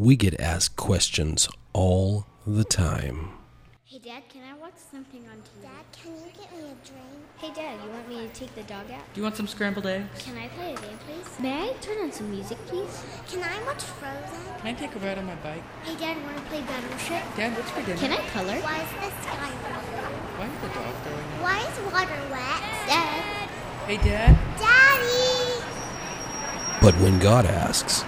We get asked questions all the time. Hey, Dad, can I watch something on TV? Dad, can you get me a drink? Hey, Dad, you want me to take the dog out? Do you want some scrambled eggs? Can I play a game, please? May I turn on some music, please? Can I watch Frozen? Can I take a ride on my bike? Hey, Dad, want to play Battleship? Dad, what's for dinner? Can I color? Why is the sky blue? Why is the dog going on? Why is water wet? Dad. Hey, Dad. Daddy! But when God asks,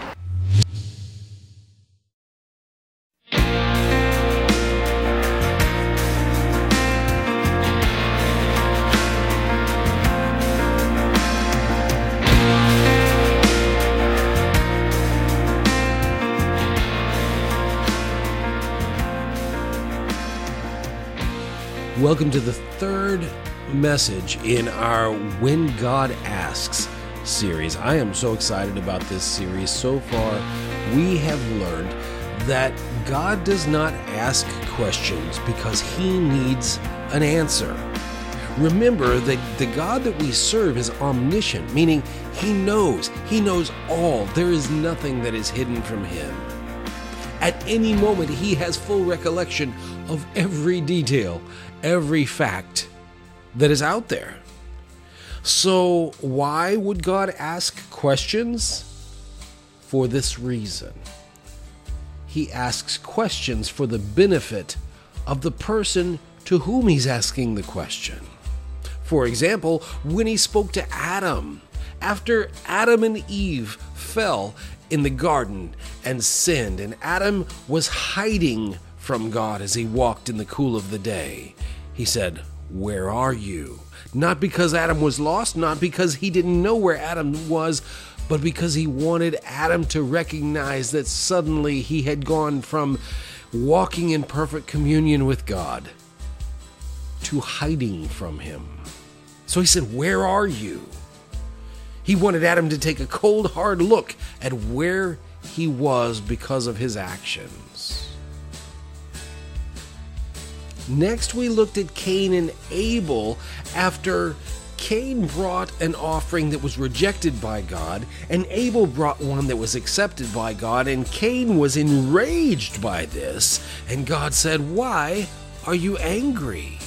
Welcome to the third message in our When God Asks series. I am so excited about this series. So far, we have learned that God does not ask questions because he needs an answer. Remember that the God that we serve is omniscient, meaning he knows, he knows all. There is nothing that is hidden from him. At any moment, he has full recollection of every detail, every fact that is out there. So, why would God ask questions? For this reason. He asks questions for the benefit of the person to whom he's asking the question. For example, when he spoke to Adam, after Adam and Eve fell in the garden and sinned, and Adam was hiding from God as he walked in the cool of the day, he said, Where are you? Not because Adam was lost, not because he didn't know where Adam was, but because he wanted Adam to recognize that suddenly he had gone from walking in perfect communion with God to hiding from him. So he said, Where are you? He wanted Adam to take a cold, hard look at where he was because of his actions. Next, we looked at Cain and Abel after Cain brought an offering that was rejected by God, and Abel brought one that was accepted by God, and Cain was enraged by this. And God said, Why are you angry?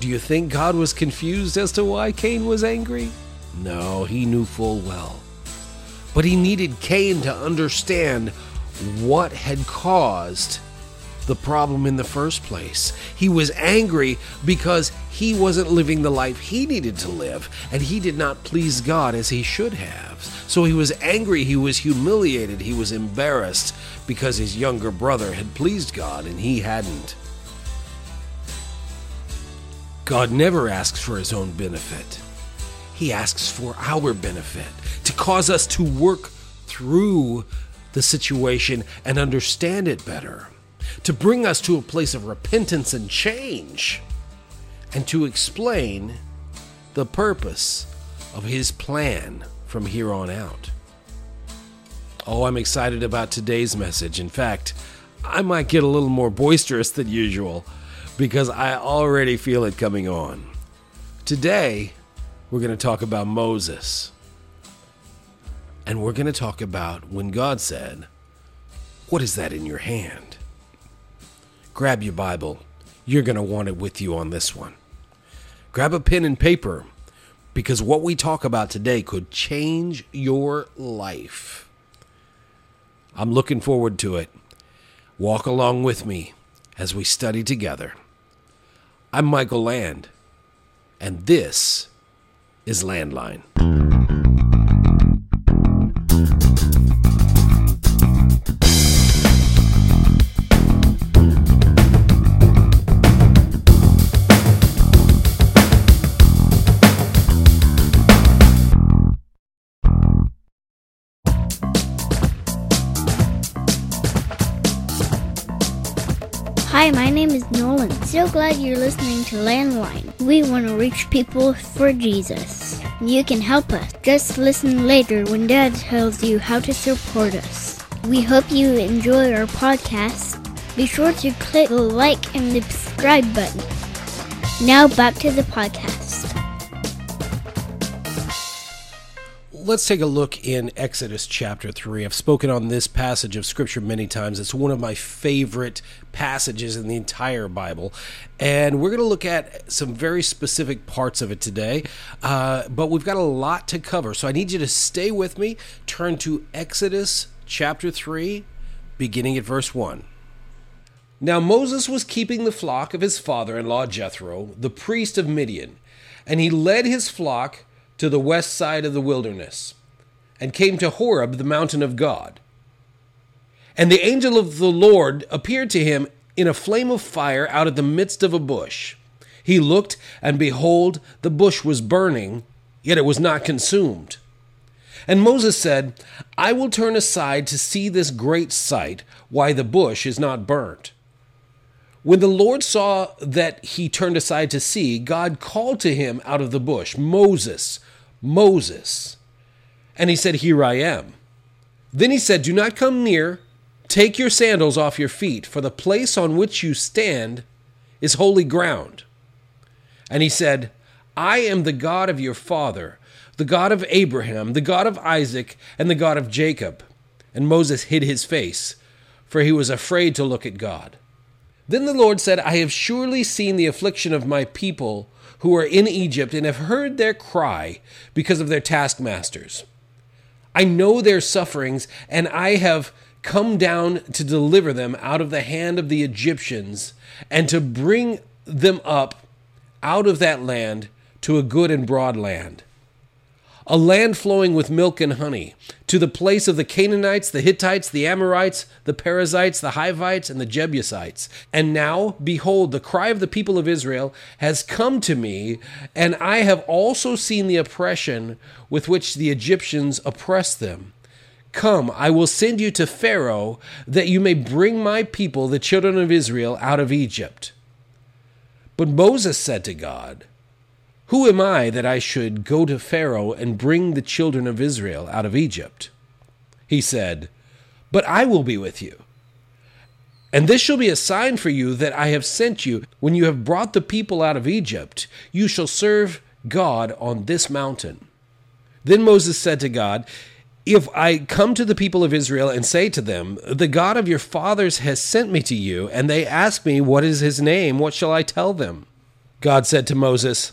Do you think God was confused as to why Cain was angry? No, he knew full well. But he needed Cain to understand what had caused the problem in the first place. He was angry because he wasn't living the life he needed to live, and he did not please God as he should have. So he was angry, he was humiliated, he was embarrassed because his younger brother had pleased God and he hadn't. God never asks for his own benefit. He asks for our benefit, to cause us to work through the situation and understand it better, to bring us to a place of repentance and change, and to explain the purpose of His plan from here on out. Oh, I'm excited about today's message. In fact, I might get a little more boisterous than usual because I already feel it coming on. Today, we're going to talk about Moses. And we're going to talk about when God said, What is that in your hand? Grab your Bible. You're going to want it with you on this one. Grab a pen and paper because what we talk about today could change your life. I'm looking forward to it. Walk along with me as we study together. I'm Michael Land, and this is Landline. You're listening to Landline. We want to reach people for Jesus. You can help us. Just listen later when Dad tells you how to support us. We hope you enjoy our podcast. Be sure to click the like and subscribe button. Now back to the podcast. Let's take a look in Exodus chapter 3. I've spoken on this passage of Scripture many times. It's one of my favorite passages in the entire Bible. And we're going to look at some very specific parts of it today. Uh, but we've got a lot to cover. So I need you to stay with me. Turn to Exodus chapter 3, beginning at verse 1. Now Moses was keeping the flock of his father in law Jethro, the priest of Midian, and he led his flock to the west side of the wilderness, and came to Horeb, the mountain of God. And the angel of the Lord appeared to him in a flame of fire out of the midst of a bush. He looked, and behold, the bush was burning, yet it was not consumed. And Moses said, I will turn aside to see this great sight, why the bush is not burnt. When the Lord saw that he turned aside to see, God called to him out of the bush, Moses, Moses. And he said, Here I am. Then he said, Do not come near. Take your sandals off your feet, for the place on which you stand is holy ground. And he said, I am the God of your father, the God of Abraham, the God of Isaac, and the God of Jacob. And Moses hid his face, for he was afraid to look at God. Then the Lord said, I have surely seen the affliction of my people who are in Egypt and have heard their cry because of their taskmasters. I know their sufferings, and I have come down to deliver them out of the hand of the Egyptians and to bring them up out of that land to a good and broad land a land flowing with milk and honey, to the place of the Canaanites, the Hittites, the Amorites, the Perizzites, the Hivites, and the Jebusites. And now, behold, the cry of the people of Israel has come to me, and I have also seen the oppression with which the Egyptians oppress them. Come, I will send you to Pharaoh, that you may bring my people, the children of Israel, out of Egypt. But Moses said to God, who am I that I should go to Pharaoh and bring the children of Israel out of Egypt? He said, But I will be with you. And this shall be a sign for you that I have sent you. When you have brought the people out of Egypt, you shall serve God on this mountain. Then Moses said to God, If I come to the people of Israel and say to them, The God of your fathers has sent me to you, and they ask me, What is his name? What shall I tell them? God said to Moses,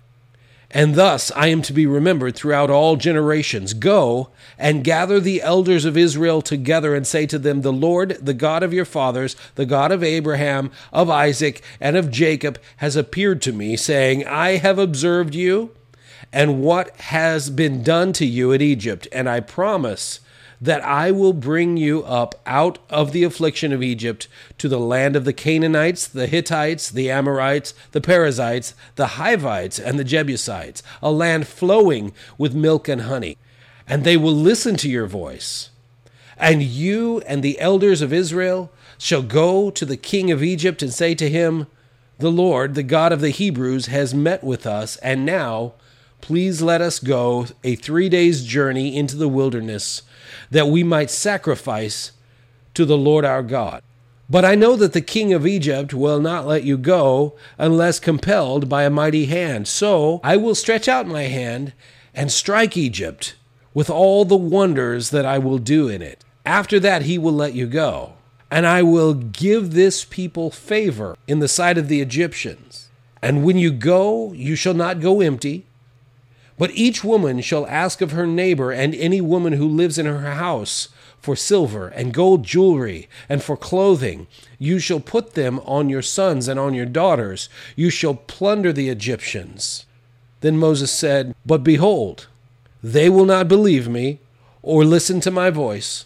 and thus I am to be remembered throughout all generations. Go and gather the elders of Israel together and say to them, The Lord, the God of your fathers, the God of Abraham, of Isaac, and of Jacob, has appeared to me, saying, I have observed you and what has been done to you in Egypt, and I promise that I will bring you up out of the affliction of Egypt to the land of the Canaanites, the Hittites, the Amorites, the Perizzites, the Hivites, and the Jebusites, a land flowing with milk and honey. And they will listen to your voice. And you and the elders of Israel shall go to the king of Egypt and say to him, The Lord, the God of the Hebrews, has met with us, and now please let us go a three days' journey into the wilderness that we might sacrifice to the Lord our God. But I know that the king of Egypt will not let you go unless compelled by a mighty hand. So I will stretch out my hand and strike Egypt with all the wonders that I will do in it. After that, he will let you go. And I will give this people favor in the sight of the Egyptians. And when you go, you shall not go empty but each woman shall ask of her neighbor and any woman who lives in her house for silver and gold jewelry and for clothing. You shall put them on your sons and on your daughters. You shall plunder the Egyptians. Then Moses said, But behold, they will not believe me or listen to my voice,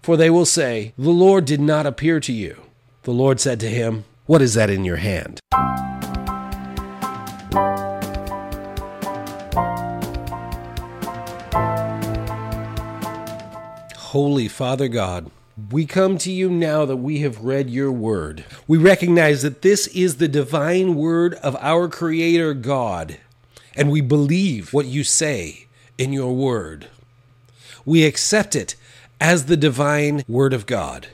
for they will say, The Lord did not appear to you. The Lord said to him, What is that in your hand? Holy Father God, We come to you now that we have read your word. We recognize that this is the divine word of our Creator God, and we believe what you say in your word. We accept it as the divine word of God.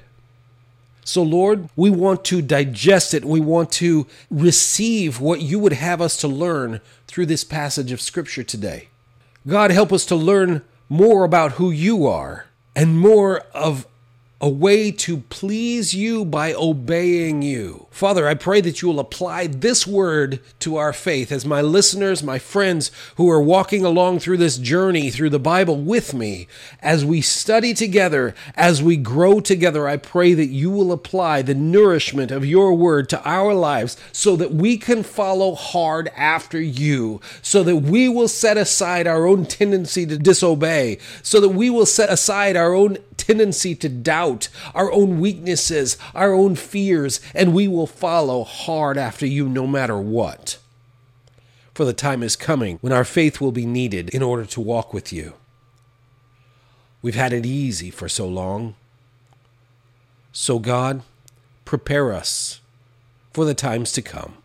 So, Lord, we want to digest it. We want to receive what you would have us to learn through this passage of Scripture today. God, help us to learn more about who you are and more of a way to please you by obeying you. Father, I pray that you will apply this word to our faith as my listeners, my friends who are walking along through this journey through the Bible with me, as we study together, as we grow together, I pray that you will apply the nourishment of your word to our lives so that we can follow hard after you, so that we will set aside our own tendency to disobey, so that we will set aside our own tendency to doubt, our own weaknesses, our own fears, and we will follow hard after you no matter what. For the time is coming when our faith will be needed in order to walk with you. We've had it easy for so long. So, God, prepare us for the times to come.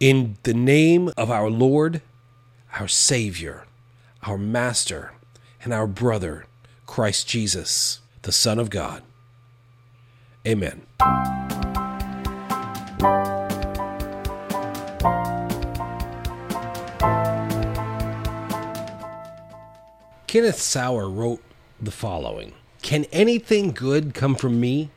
In the name of our Lord, our Savior, our Master, and our brother, Christ Jesus, the Son of God. Amen. Kenneth Sauer wrote the following Can anything good come from me?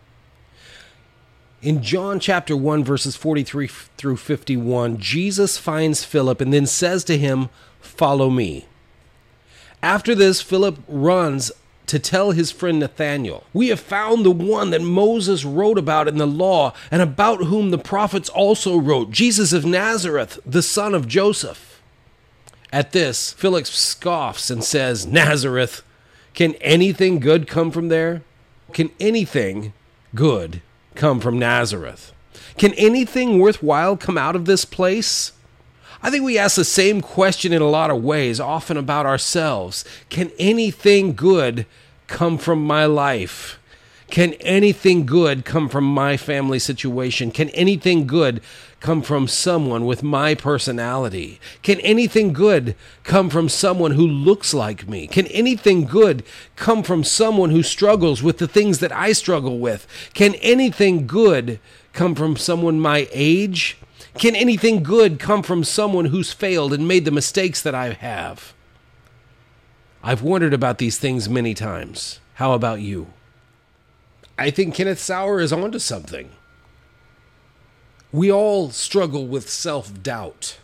In John chapter 1, verses 43 through 51, Jesus finds Philip and then says to him, Follow me. After this, Philip runs to tell his friend Nathanael, We have found the one that Moses wrote about in the law, and about whom the prophets also wrote, Jesus of Nazareth, the son of Joseph. At this, Felix scoffs and says, Nazareth, can anything good come from there? Can anything good come from Nazareth? Can anything worthwhile come out of this place? I think we ask the same question in a lot of ways, often about ourselves. Can anything good come from my life? Can anything good come from my family situation? Can anything good come from someone with my personality? Can anything good come from someone who looks like me? Can anything good come from someone who struggles with the things that I struggle with? Can anything good come from someone my age? Can anything good come from someone who's failed and made the mistakes that I have? I've wondered about these things many times. How about you? I think Kenneth Sauer is onto something. We all struggle with self doubt.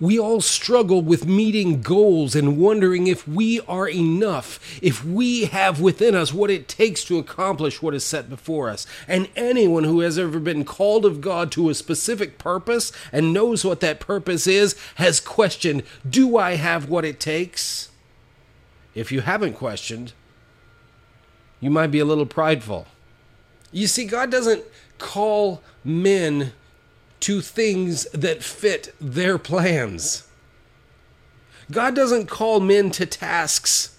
We all struggle with meeting goals and wondering if we are enough, if we have within us what it takes to accomplish what is set before us. And anyone who has ever been called of God to a specific purpose and knows what that purpose is has questioned Do I have what it takes? If you haven't questioned, you might be a little prideful. You see, God doesn't call men to things that fit their plans. God doesn't call men to tasks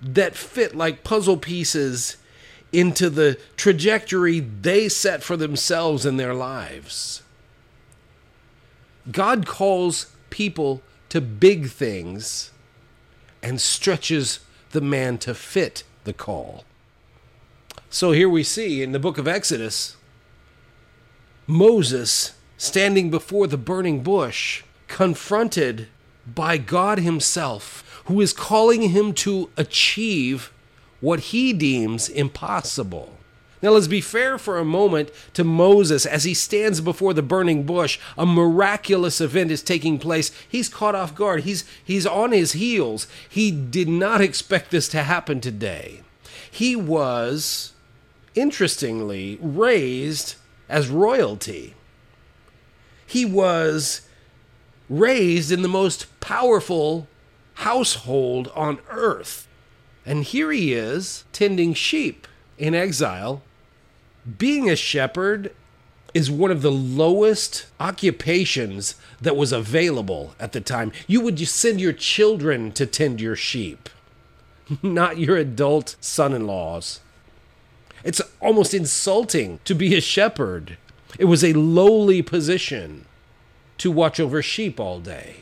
that fit like puzzle pieces into the trajectory they set for themselves in their lives. God calls people to big things and stretches the man to fit the call. So here we see in the book of Exodus Moses standing before the burning bush, confronted by God Himself, who is calling him to achieve what he deems impossible. Now, let's be fair for a moment to Moses as he stands before the burning bush. A miraculous event is taking place. He's caught off guard, he's, he's on his heels. He did not expect this to happen today. He was, interestingly, raised as royalty. He was raised in the most powerful household on earth. And here he is tending sheep in exile being a shepherd is one of the lowest occupations that was available at the time. You would send your children to tend your sheep. not your adult son in laws. It's almost insulting to be a shepherd. It was a lowly position to watch over sheep all day.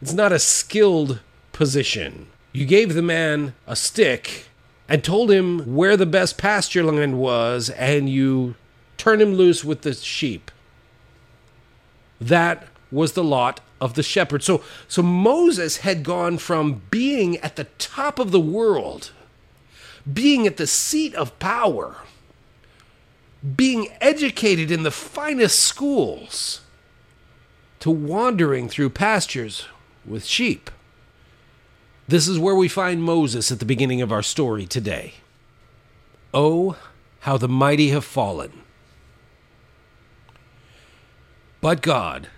It's not a skilled position. You gave the man a stick and told him where the best pasture land was, and you turned him loose with the sheep. That was the lot of the shepherd. So, so Moses had gone from being at the top of the world, being at the seat of power, being educated in the finest schools, to wandering through pastures with sheep. This is where we find Moses at the beginning of our story today. Oh, how the mighty have fallen. But God.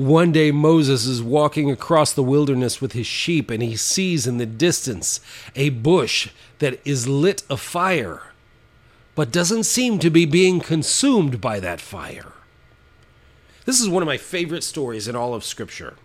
One day Moses is walking across the wilderness with his sheep and he sees in the distance a bush that is lit afire, but doesn't seem to be being consumed by that fire. This is one of my favorite stories in all of Scripture.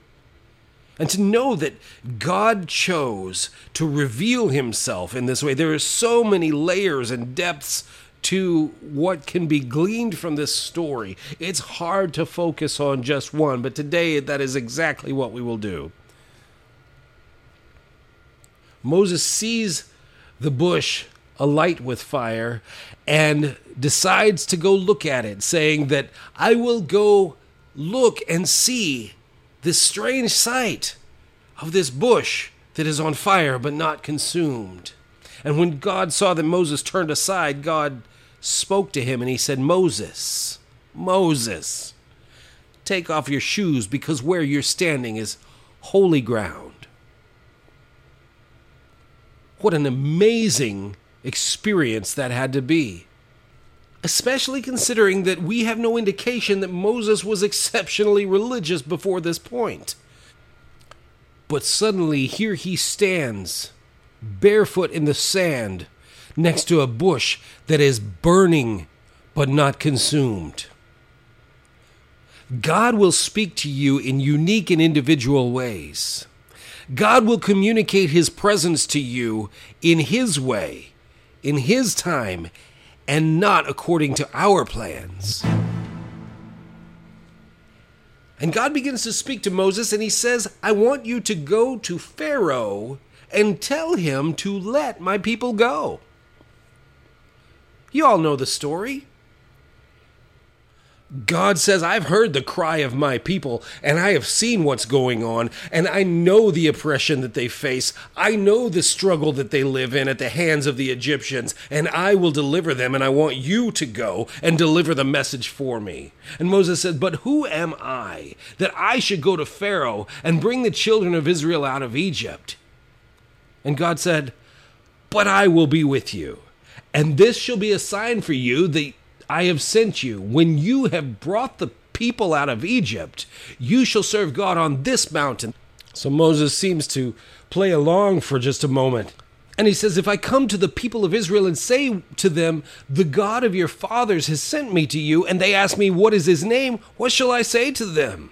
And to know that God chose to reveal himself in this way, there are so many layers and depths to what can be gleaned from this story. It's hard to focus on just one, but today that is exactly what we will do. Moses sees the bush alight with fire and decides to go look at it, saying that I will go look and see this strange sight of this bush that is on fire but not consumed. And when God saw that Moses turned aside, God spoke to him and he said, Moses, Moses, take off your shoes because where you're standing is holy ground. What an amazing experience that had to be. Especially considering that we have no indication that Moses was exceptionally religious before this point. But suddenly, here he stands, barefoot in the sand, next to a bush that is burning but not consumed. God will speak to you in unique and individual ways. God will communicate His presence to you in His way, in His time, and not according to our plans. And God begins to speak to Moses, and He says, I want you to go to Pharaoh and tell him to let my people go. You all know the story. God says, I've heard the cry of my people, and I have seen what's going on, and I know the oppression that they face. I know the struggle that they live in at the hands of the Egyptians, and I will deliver them, and I want you to go and deliver the message for me. And Moses said, But who am I that I should go to Pharaoh and bring the children of Israel out of Egypt? And God said, But I will be with you, and this shall be a sign for you that I have sent you. When you have brought the people out of Egypt, you shall serve God on this mountain. So Moses seems to play along for just a moment. And he says, If I come to the people of Israel and say to them, The God of your fathers has sent me to you, and they ask me, What is his name? What shall I say to them?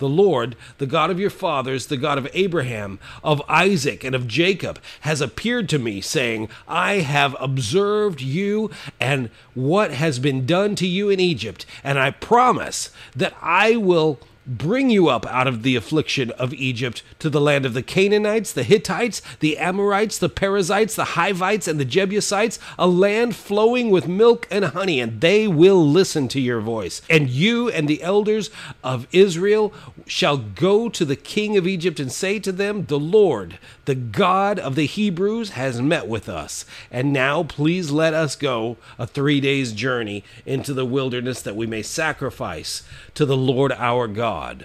the Lord, the God of your fathers, the God of Abraham, of Isaac, and of Jacob, has appeared to me, saying, I have observed you and what has been done to you in Egypt, and I promise that I will bring you up out of the affliction of Egypt to the land of the Canaanites, the Hittites, the Amorites, the Perizzites, the Hivites, and the Jebusites, a land flowing with milk and honey, and they will listen to your voice. And you and the elders of Israel shall go to the king of Egypt and say to them, The Lord, the God of the Hebrews, has met with us. And now please let us go a three days' journey into the wilderness that we may sacrifice to the Lord our God.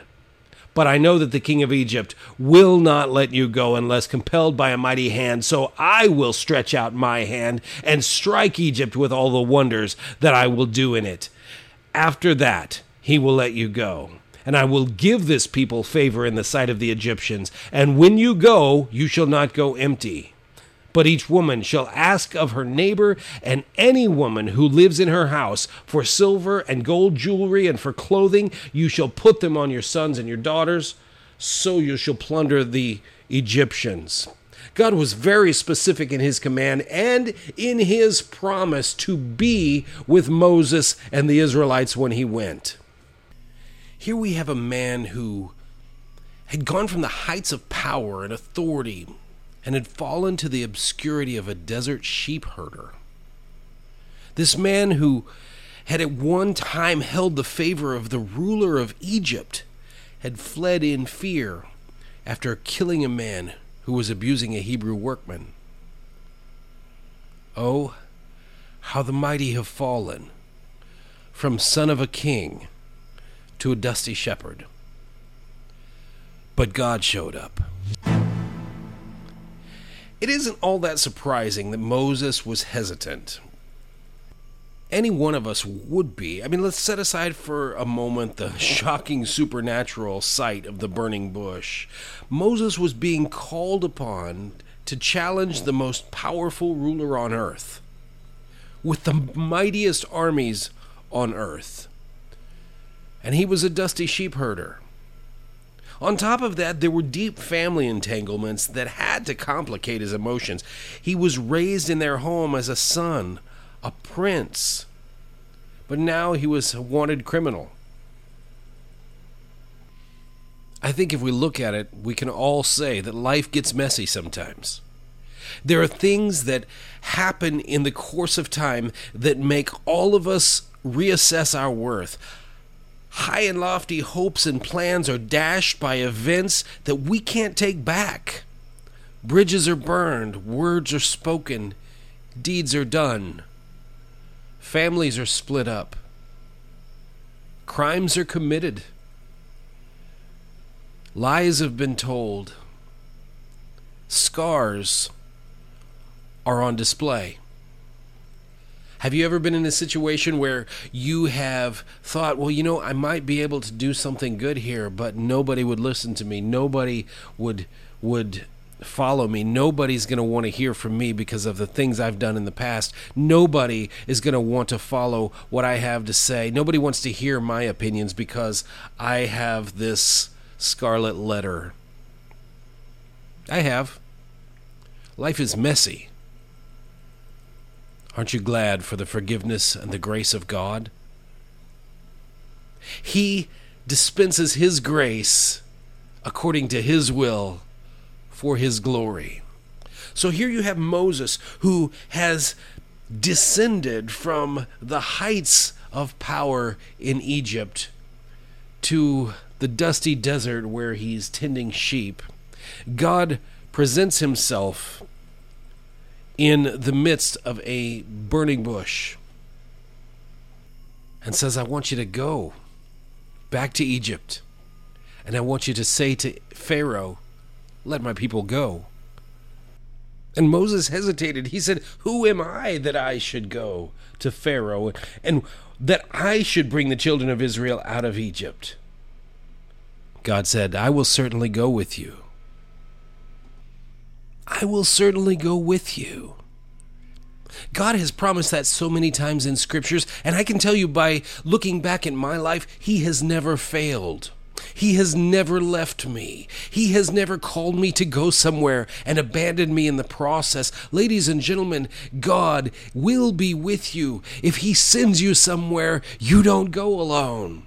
But I know that the king of Egypt will not let you go unless compelled by a mighty hand. So I will stretch out my hand and strike Egypt with all the wonders that I will do in it. After that, he will let you go. And I will give this people favor in the sight of the Egyptians. And when you go, you shall not go empty. But each woman shall ask of her neighbor and any woman who lives in her house for silver and gold jewelry and for clothing. You shall put them on your sons and your daughters. So you shall plunder the Egyptians. God was very specific in his command and in his promise to be with Moses and the Israelites when he went. Here we have a man who had gone from the heights of power and authority and had fallen to the obscurity of a desert sheep herder. This man who had at one time held the favor of the ruler of Egypt had fled in fear after killing a man who was abusing a Hebrew workman. Oh, how the mighty have fallen from son of a king to a dusty shepherd. But God showed up. It isn't all that surprising that Moses was hesitant. Any one of us would be. I mean, let's set aside for a moment the shocking supernatural sight of the burning bush. Moses was being called upon to challenge the most powerful ruler on earth with the mightiest armies on earth. And he was a dusty sheep herder. On top of that, there were deep family entanglements that had to complicate his emotions. He was raised in their home as a son, a prince, but now he was a wanted criminal. I think if we look at it, we can all say that life gets messy sometimes. There are things that happen in the course of time that make all of us reassess our worth. High and lofty hopes and plans are dashed by events that we can't take back. Bridges are burned, words are spoken, deeds are done. Families are split up. Crimes are committed. Lies have been told. Scars are on display. Have you ever been in a situation where you have thought, well, you know, I might be able to do something good here, but nobody would listen to me. Nobody would would follow me. Nobody's going to want to hear from me because of the things I've done in the past. Nobody is going to want to follow what I have to say. Nobody wants to hear my opinions because I have this scarlet letter. I have. Life is messy. Aren't you glad for the forgiveness and the grace of God? He dispenses His grace according to His will for His glory. So here you have Moses who has descended from the heights of power in Egypt to the dusty desert where he's tending sheep. God presents himself in the midst of a burning bush and says, I want you to go back to Egypt. And I want you to say to Pharaoh, Let my people go. And Moses hesitated. He said, Who am I that I should go to Pharaoh and that I should bring the children of Israel out of Egypt? God said, I will certainly go with you. I will certainly go with you. God has promised that so many times in scriptures, and I can tell you by looking back at my life, He has never failed. He has never left me. He has never called me to go somewhere and abandoned me in the process. Ladies and gentlemen, God will be with you. If He sends you somewhere, you don't go alone.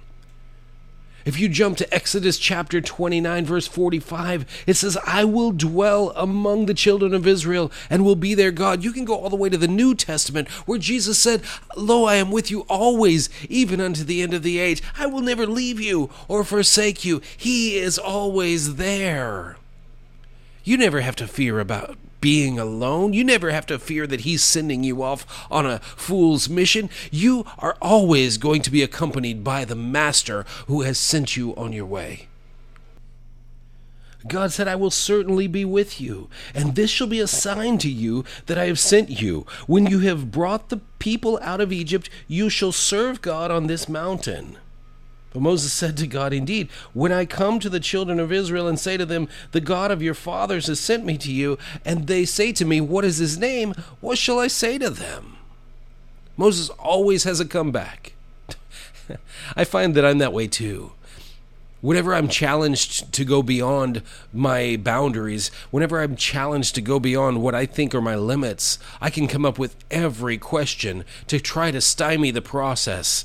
If you jump to Exodus chapter 29, verse 45, it says, I will dwell among the children of Israel and will be their God. You can go all the way to the New Testament where Jesus said, Lo, I am with you always, even unto the end of the age. I will never leave you or forsake you. He is always there. You never have to fear about being alone. You never have to fear that he's sending you off on a fool's mission. You are always going to be accompanied by the master who has sent you on your way. God said, I will certainly be with you, and this shall be a sign to you that I have sent you. When you have brought the people out of Egypt, you shall serve God on this mountain. But Moses said to God, Indeed, when I come to the children of Israel and say to them, The God of your fathers has sent me to you, and they say to me, What is his name? What shall I say to them? Moses always has a comeback. I find that I'm that way too. Whenever I'm challenged to go beyond my boundaries, whenever I'm challenged to go beyond what I think are my limits, I can come up with every question to try to stymie the process.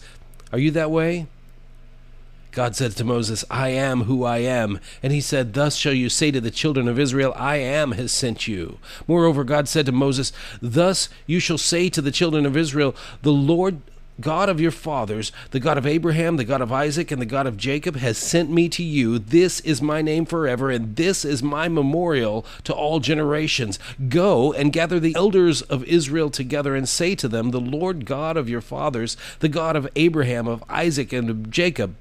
Are you that way? God said to Moses, I am who I am. And he said, Thus shall you say to the children of Israel, I am has sent you. Moreover, God said to Moses, Thus you shall say to the children of Israel, The Lord God of your fathers, the God of Abraham, the God of Isaac, and the God of Jacob, has sent me to you. This is my name forever, and this is my memorial to all generations. Go and gather the elders of Israel together, and say to them, The Lord God of your fathers, the God of Abraham, of Isaac, and of Jacob,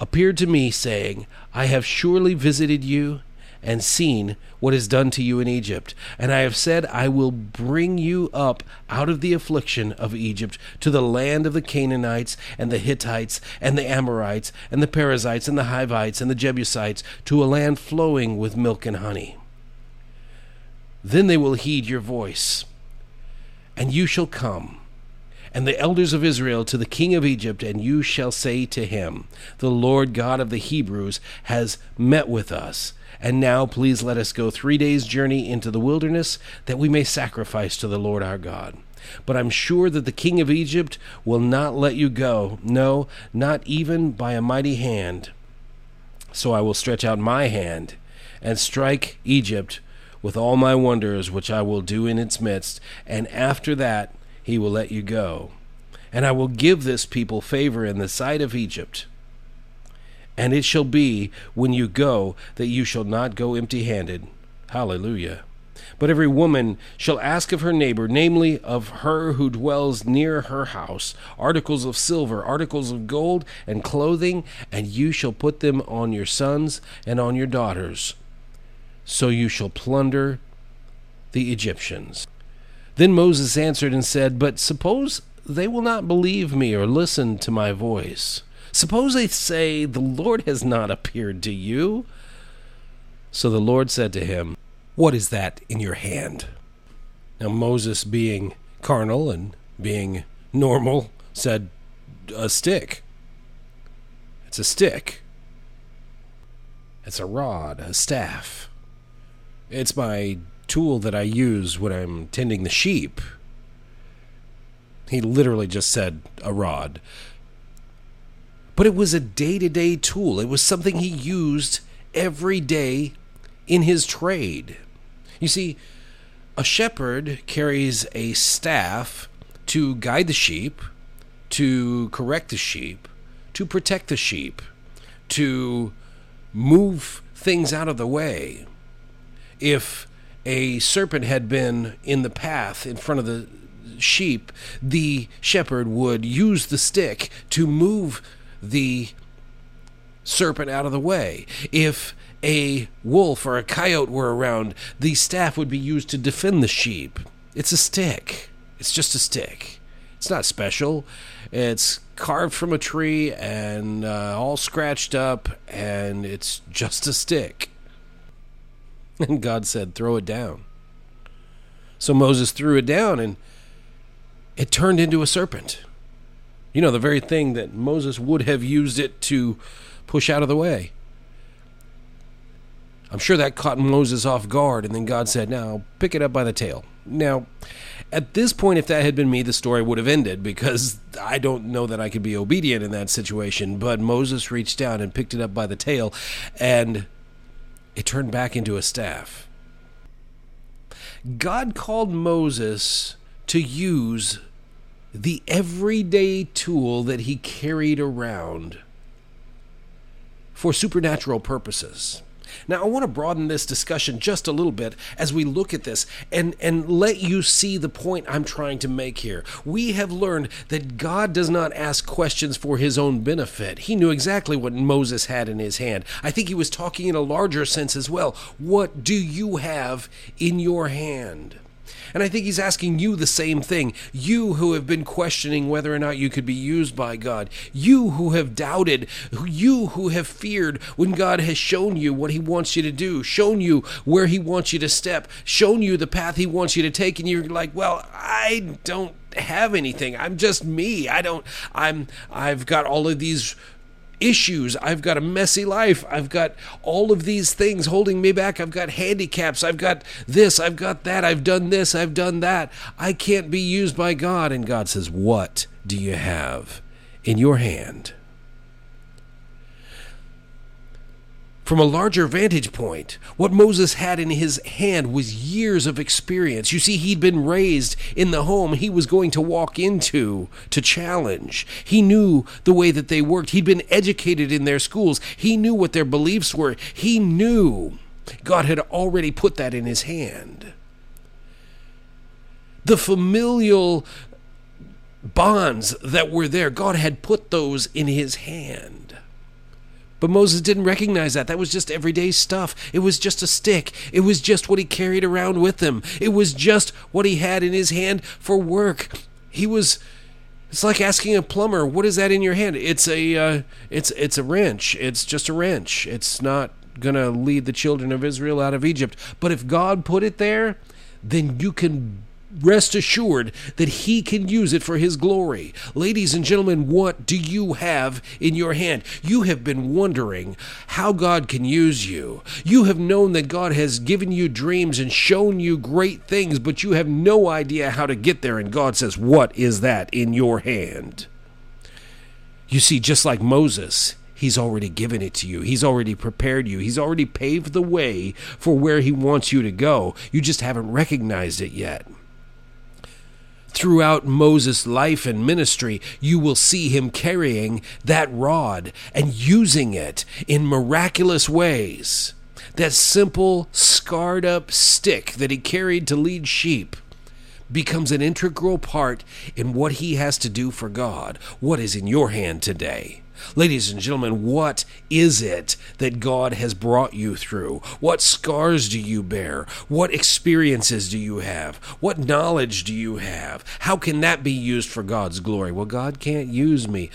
appeared to me, saying, I have surely visited you and seen what is done to you in Egypt. And I have said, I will bring you up out of the affliction of Egypt to the land of the Canaanites and the Hittites and the Amorites and the Perizzites and the Hivites and the Jebusites to a land flowing with milk and honey. Then they will heed your voice, and you shall come and the elders of Israel to the king of Egypt, and you shall say to him, The Lord God of the Hebrews has met with us. And now please let us go three days' journey into the wilderness, that we may sacrifice to the Lord our God. But I'm sure that the king of Egypt will not let you go, no, not even by a mighty hand. So I will stretch out my hand and strike Egypt with all my wonders which I will do in its midst, and after that he will let you go. And I will give this people favor in the sight of Egypt. And it shall be when you go that you shall not go empty handed. Hallelujah. But every woman shall ask of her neighbor, namely of her who dwells near her house, articles of silver, articles of gold, and clothing, and you shall put them on your sons and on your daughters. So you shall plunder the Egyptians. Then Moses answered and said, But suppose they will not believe me or listen to my voice. Suppose they say, The Lord has not appeared to you. So the Lord said to him, What is that in your hand? Now Moses, being carnal and being normal, said, A stick. It's a stick. It's a rod, a staff. It's my tool that I use when I'm tending the sheep. He literally just said a rod. But it was a day to day tool. It was something he used every day in his trade. You see, a shepherd carries a staff to guide the sheep, to correct the sheep, to protect the sheep, to move things out of the way. If a serpent had been in the path in front of the sheep, the shepherd would use the stick to move the serpent out of the way. If a wolf or a coyote were around, the staff would be used to defend the sheep. It's a stick. It's just a stick. It's not special. It's carved from a tree and uh, all scratched up, and it's just a stick. And God said, Throw it down. So Moses threw it down, and it turned into a serpent. You know, the very thing that Moses would have used it to push out of the way. I'm sure that caught Moses off guard, and then God said, Now pick it up by the tail. Now, at this point, if that had been me, the story would have ended because I don't know that I could be obedient in that situation. But Moses reached down and picked it up by the tail, and it turned back into a staff. God called Moses to use the everyday tool that he carried around for supernatural purposes. Now, I want to broaden this discussion just a little bit as we look at this and, and let you see the point I'm trying to make here. We have learned that God does not ask questions for his own benefit. He knew exactly what Moses had in his hand. I think he was talking in a larger sense as well. What do you have in your hand? And I think he's asking you the same thing. You who have been questioning whether or not you could be used by God. You who have doubted. You who have feared when God has shown you what he wants you to do, shown you where he wants you to step, shown you the path he wants you to take. And you're like, well, I don't have anything. I'm just me. I don't, I'm, I've got all of these issues. I've got a messy life. I've got all of these things holding me back. I've got handicaps. I've got this. I've got that. I've done this. I've done that. I can't be used by God. And God says, What do you have in your hand? From a larger vantage point, what Moses had in his hand was years of experience. You see, he'd been raised in the home he was going to walk into to challenge. He knew the way that they worked. He'd been educated in their schools. He knew what their beliefs were. He knew God had already put that in his hand. The familial bonds that were there, God had put those in his hand. But Moses didn't recognize that. That was just everyday stuff. It was just a stick. It was just what he carried around with him. It was just what he had in his hand for work. He was. It's like asking a plumber, "What is that in your hand?" It's a. Uh, it's it's a wrench. It's just a wrench. It's not gonna lead the children of Israel out of Egypt. But if God put it there, then you can rest assured that he can use it for his glory. Ladies and gentlemen, what do you have in your hand? You have been wondering how God can use you. You have known that God has given you dreams and shown you great things, but you have no idea how to get there. And God says, What is that in your hand? You see, just like Moses, He's already given it to you. He's already prepared you. He's already paved the way for where He wants you to go. You just haven't recognized it yet throughout Moses' life and ministry, you will see him carrying that rod and using it in miraculous ways. That simple, scarred up stick that he carried to lead sheep becomes an integral part in what he has to do for God. What is in your hand today? Ladies and gentlemen, what is it that God has brought you through? What scars do you bear? What experiences do you have? What knowledge do you have? How can that be used for God's glory? Well, God can't use me.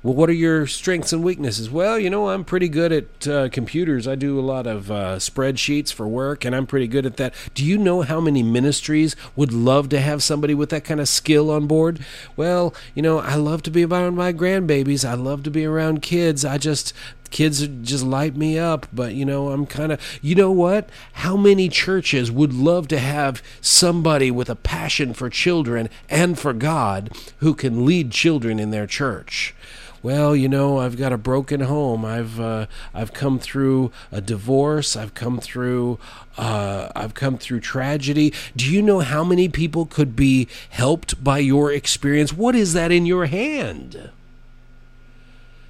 Well, what are your strengths and weaknesses? Well, you know, I'm pretty good at uh, computers. I do a lot of uh, spreadsheets for work, and I'm pretty good at that. Do you know how many ministries would love to have somebody with that kind of skill on board? Well, you know, I love to be around my grandbabies. I love to be around kids. I just, kids just light me up but you know i'm kind of you know what how many churches would love to have somebody with a passion for children and for god who can lead children in their church well, you know, I've got a broken home. I've uh, I've come through a divorce. I've come through uh, I've come through tragedy. Do you know how many people could be helped by your experience? What is that in your hand?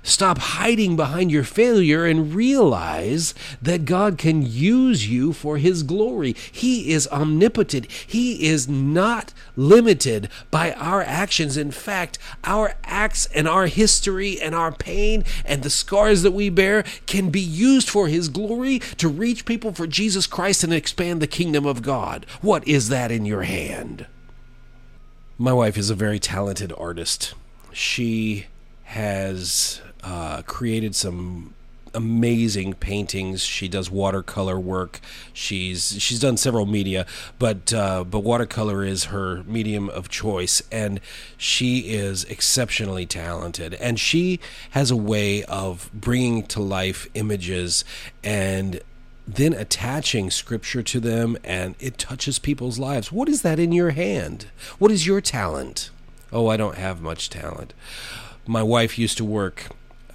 Stop hiding behind your failure and realize that God can use you for His glory. He is omnipotent. He is not limited by our actions. In fact, our acts and our history and our pain and the scars that we bear can be used for His glory to reach people for Jesus Christ and expand the kingdom of God. What is that in your hand? My wife is a very talented artist. She has uh, created some amazing paintings. She does watercolor work. She's she's done several media, but uh, but watercolor is her medium of choice, and she is exceptionally talented. And she has a way of bringing to life images and then attaching scripture to them, and it touches people's lives. What is that in your hand? What is your talent? Oh, I don't have much talent. My wife used to work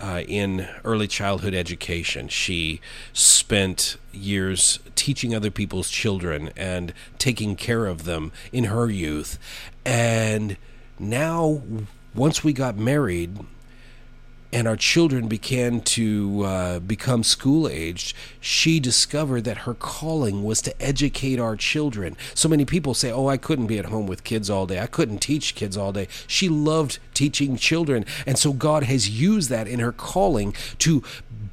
uh, in early childhood education. She spent years teaching other people's children and taking care of them in her youth. And now, once we got married, and our children began to uh, become school aged, she discovered that her calling was to educate our children. So many people say, Oh, I couldn't be at home with kids all day. I couldn't teach kids all day. She loved teaching children. And so God has used that in her calling to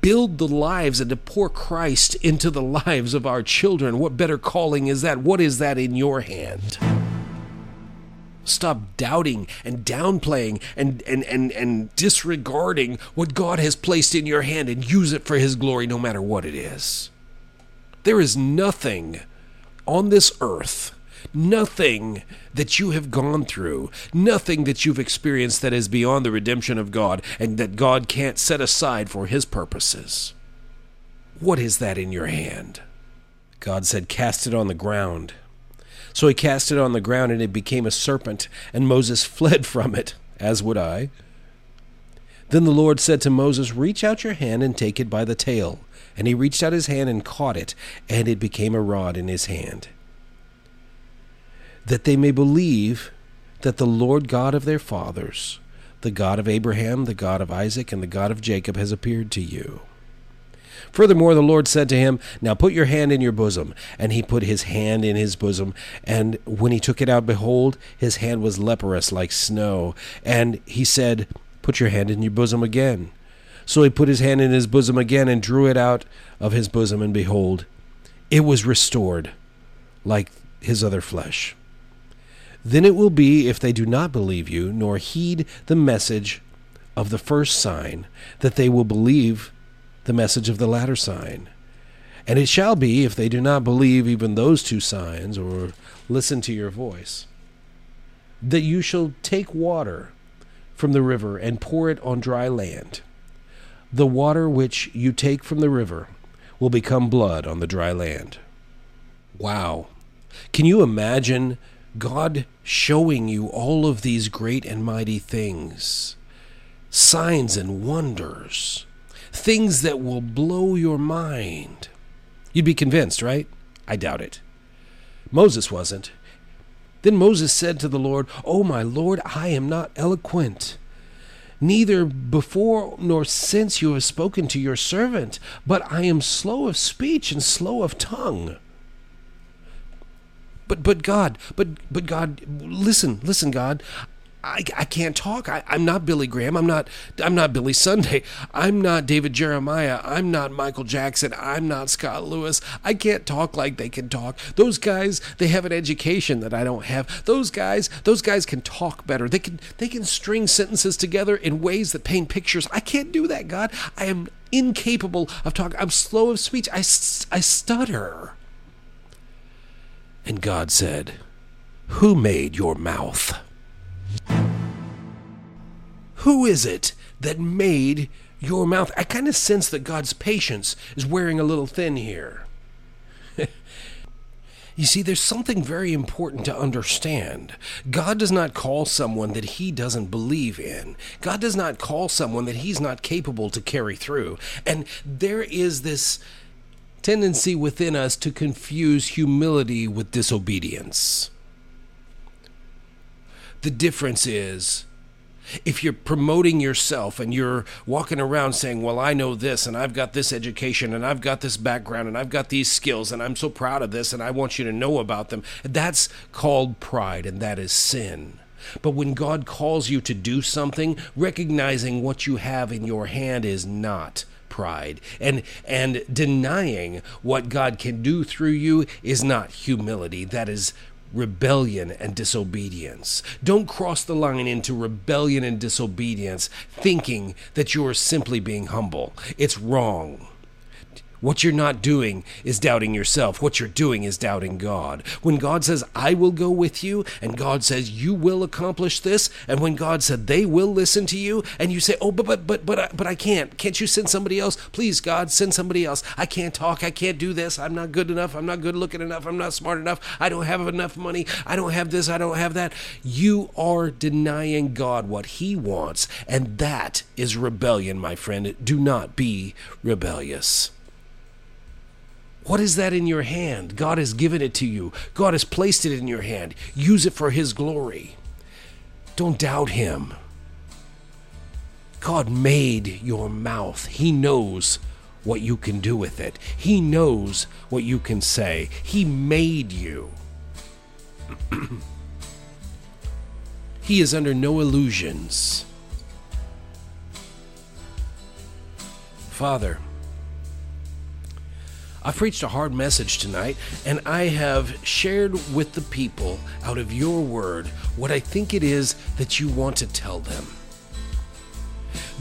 build the lives and to pour Christ into the lives of our children. What better calling is that? What is that in your hand? Stop doubting and downplaying and, and, and, and disregarding what God has placed in your hand and use it for His glory no matter what it is. There is nothing on this earth, nothing that you have gone through, nothing that you've experienced that is beyond the redemption of God and that God can't set aside for His purposes. What is that in your hand? God said, Cast it on the ground. So he cast it on the ground, and it became a serpent, and Moses fled from it, as would I. Then the Lord said to Moses, Reach out your hand and take it by the tail. And he reached out his hand and caught it, and it became a rod in his hand. That they may believe that the Lord God of their fathers, the God of Abraham, the God of Isaac, and the God of Jacob, has appeared to you. Furthermore, the Lord said to him, Now put your hand in your bosom. And he put his hand in his bosom. And when he took it out, behold, his hand was leprous like snow. And he said, Put your hand in your bosom again. So he put his hand in his bosom again and drew it out of his bosom. And behold, it was restored like his other flesh. Then it will be, if they do not believe you, nor heed the message of the first sign, that they will believe the message of the latter sign. And it shall be, if they do not believe even those two signs, or listen to your voice, that you shall take water from the river and pour it on dry land. The water which you take from the river will become blood on the dry land. Wow. Can you imagine God showing you all of these great and mighty things? Signs and wonders things that will blow your mind. You'd be convinced, right? I doubt it. Moses wasn't. Then Moses said to the Lord, O my Lord, I am not eloquent, neither before nor since you have spoken to your servant, but I am slow of speech and slow of tongue. But but God, but but God, listen, listen, God. I, I can't talk. I, I'm not Billy Graham. I'm not I'm not Billy Sunday. I'm not David Jeremiah. I'm not Michael Jackson. I'm not Scott Lewis. I can't talk like they can talk. Those guys, they have an education that I don't have. Those guys, those guys can talk better. They can they can string sentences together in ways that paint pictures. I can't do that, God. I am incapable of talking. I'm slow of speech. I, I stutter. And God said, Who made your mouth? Who is it that made your mouth? I kind of sense that God's patience is wearing a little thin here. you see, there's something very important to understand. God does not call someone that he doesn't believe in. God does not call someone that he's not capable to carry through. And there is this tendency within us to confuse humility with disobedience. The difference is if you're promoting yourself and you're walking around saying, Well, I know this, and I've got this education, and I've got this background, and I've got these skills, and I'm so proud of this, and I want you to know about them, that's called pride, and that is sin. But when God calls you to do something, recognizing what you have in your hand is not pride and and denying what God can do through you is not humility that is rebellion and disobedience. Don't cross the line into rebellion and disobedience thinking that you are simply being humble. It's wrong. What you're not doing is doubting yourself. What you're doing is doubting God. When God says, I will go with you, and God says, you will accomplish this, and when God said, they will listen to you, and you say, oh, but, but, but, but, I, but I can't. Can't you send somebody else? Please, God, send somebody else. I can't talk. I can't do this. I'm not good enough. I'm not good looking enough. I'm not smart enough. I don't have enough money. I don't have this. I don't have that. You are denying God what He wants, and that is rebellion, my friend. Do not be rebellious. What is that in your hand? God has given it to you. God has placed it in your hand. Use it for His glory. Don't doubt Him. God made your mouth. He knows what you can do with it. He knows what you can say. He made you. he is under no illusions. Father, I've preached a hard message tonight, and I have shared with the people out of your word what I think it is that you want to tell them.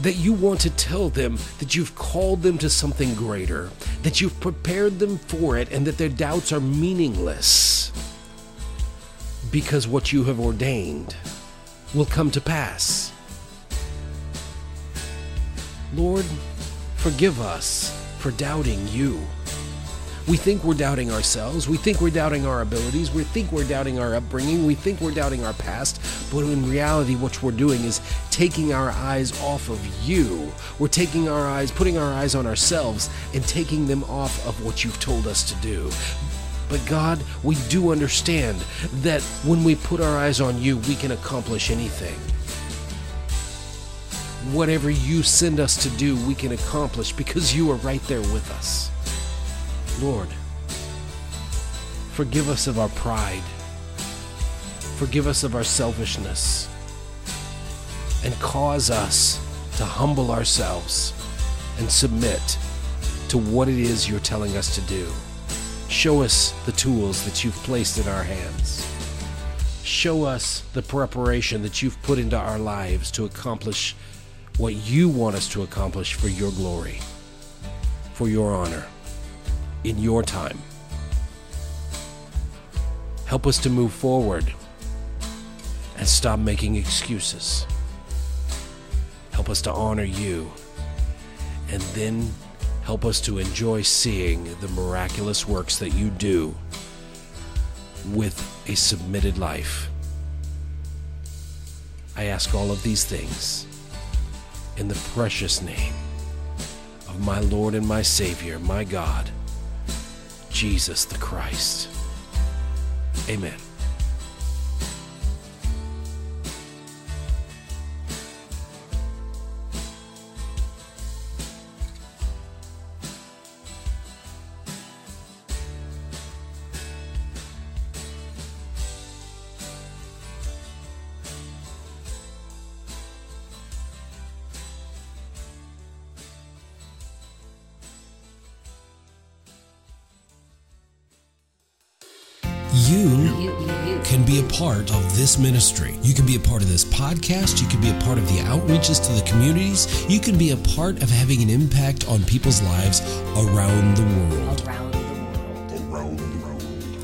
That you want to tell them that you've called them to something greater, that you've prepared them for it, and that their doubts are meaningless. Because what you have ordained will come to pass. Lord, forgive us for doubting you. We think we're doubting ourselves. We think we're doubting our abilities. We think we're doubting our upbringing. We think we're doubting our past. But in reality, what we're doing is taking our eyes off of you. We're taking our eyes, putting our eyes on ourselves, and taking them off of what you've told us to do. But God, we do understand that when we put our eyes on you, we can accomplish anything. Whatever you send us to do, we can accomplish because you are right there with us. Lord, forgive us of our pride. Forgive us of our selfishness. And cause us to humble ourselves and submit to what it is you're telling us to do. Show us the tools that you've placed in our hands. Show us the preparation that you've put into our lives to accomplish what you want us to accomplish for your glory, for your honor in your time. Help us to move forward and stop making excuses. Help us to honor you and then help us to enjoy seeing the miraculous works that you do with a submitted life. I ask all of these things in the precious name of my Lord and my Savior, my God. Jesus the Christ. Amen. You can be a part of this ministry. You can be a part of this podcast. You can be a part of the outreaches to the communities. You can be a part of having an impact on people's lives around the world.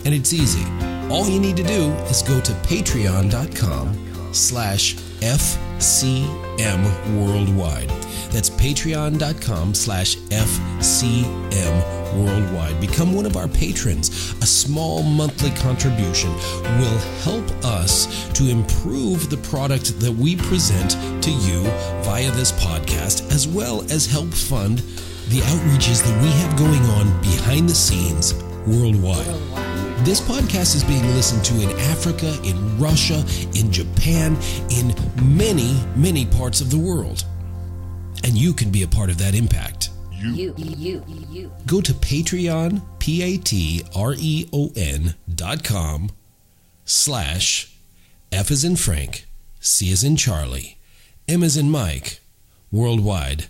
And it's easy. All you need to do is go to patreon.com slash FCM Worldwide. That's patreon.com slash FCM Worldwide. Become one of our patrons. A small monthly contribution will help us to improve the product that we present to you via this podcast, as well as help fund the outreaches that we have going on behind the scenes worldwide. This podcast is being listened to in Africa, in Russia, in Japan, in many, many parts of the world. And you can be a part of that impact. You, you, you, you. Go to Patreon, P A T R E O N dot com slash F as in Frank, C as in Charlie, M as in Mike, worldwide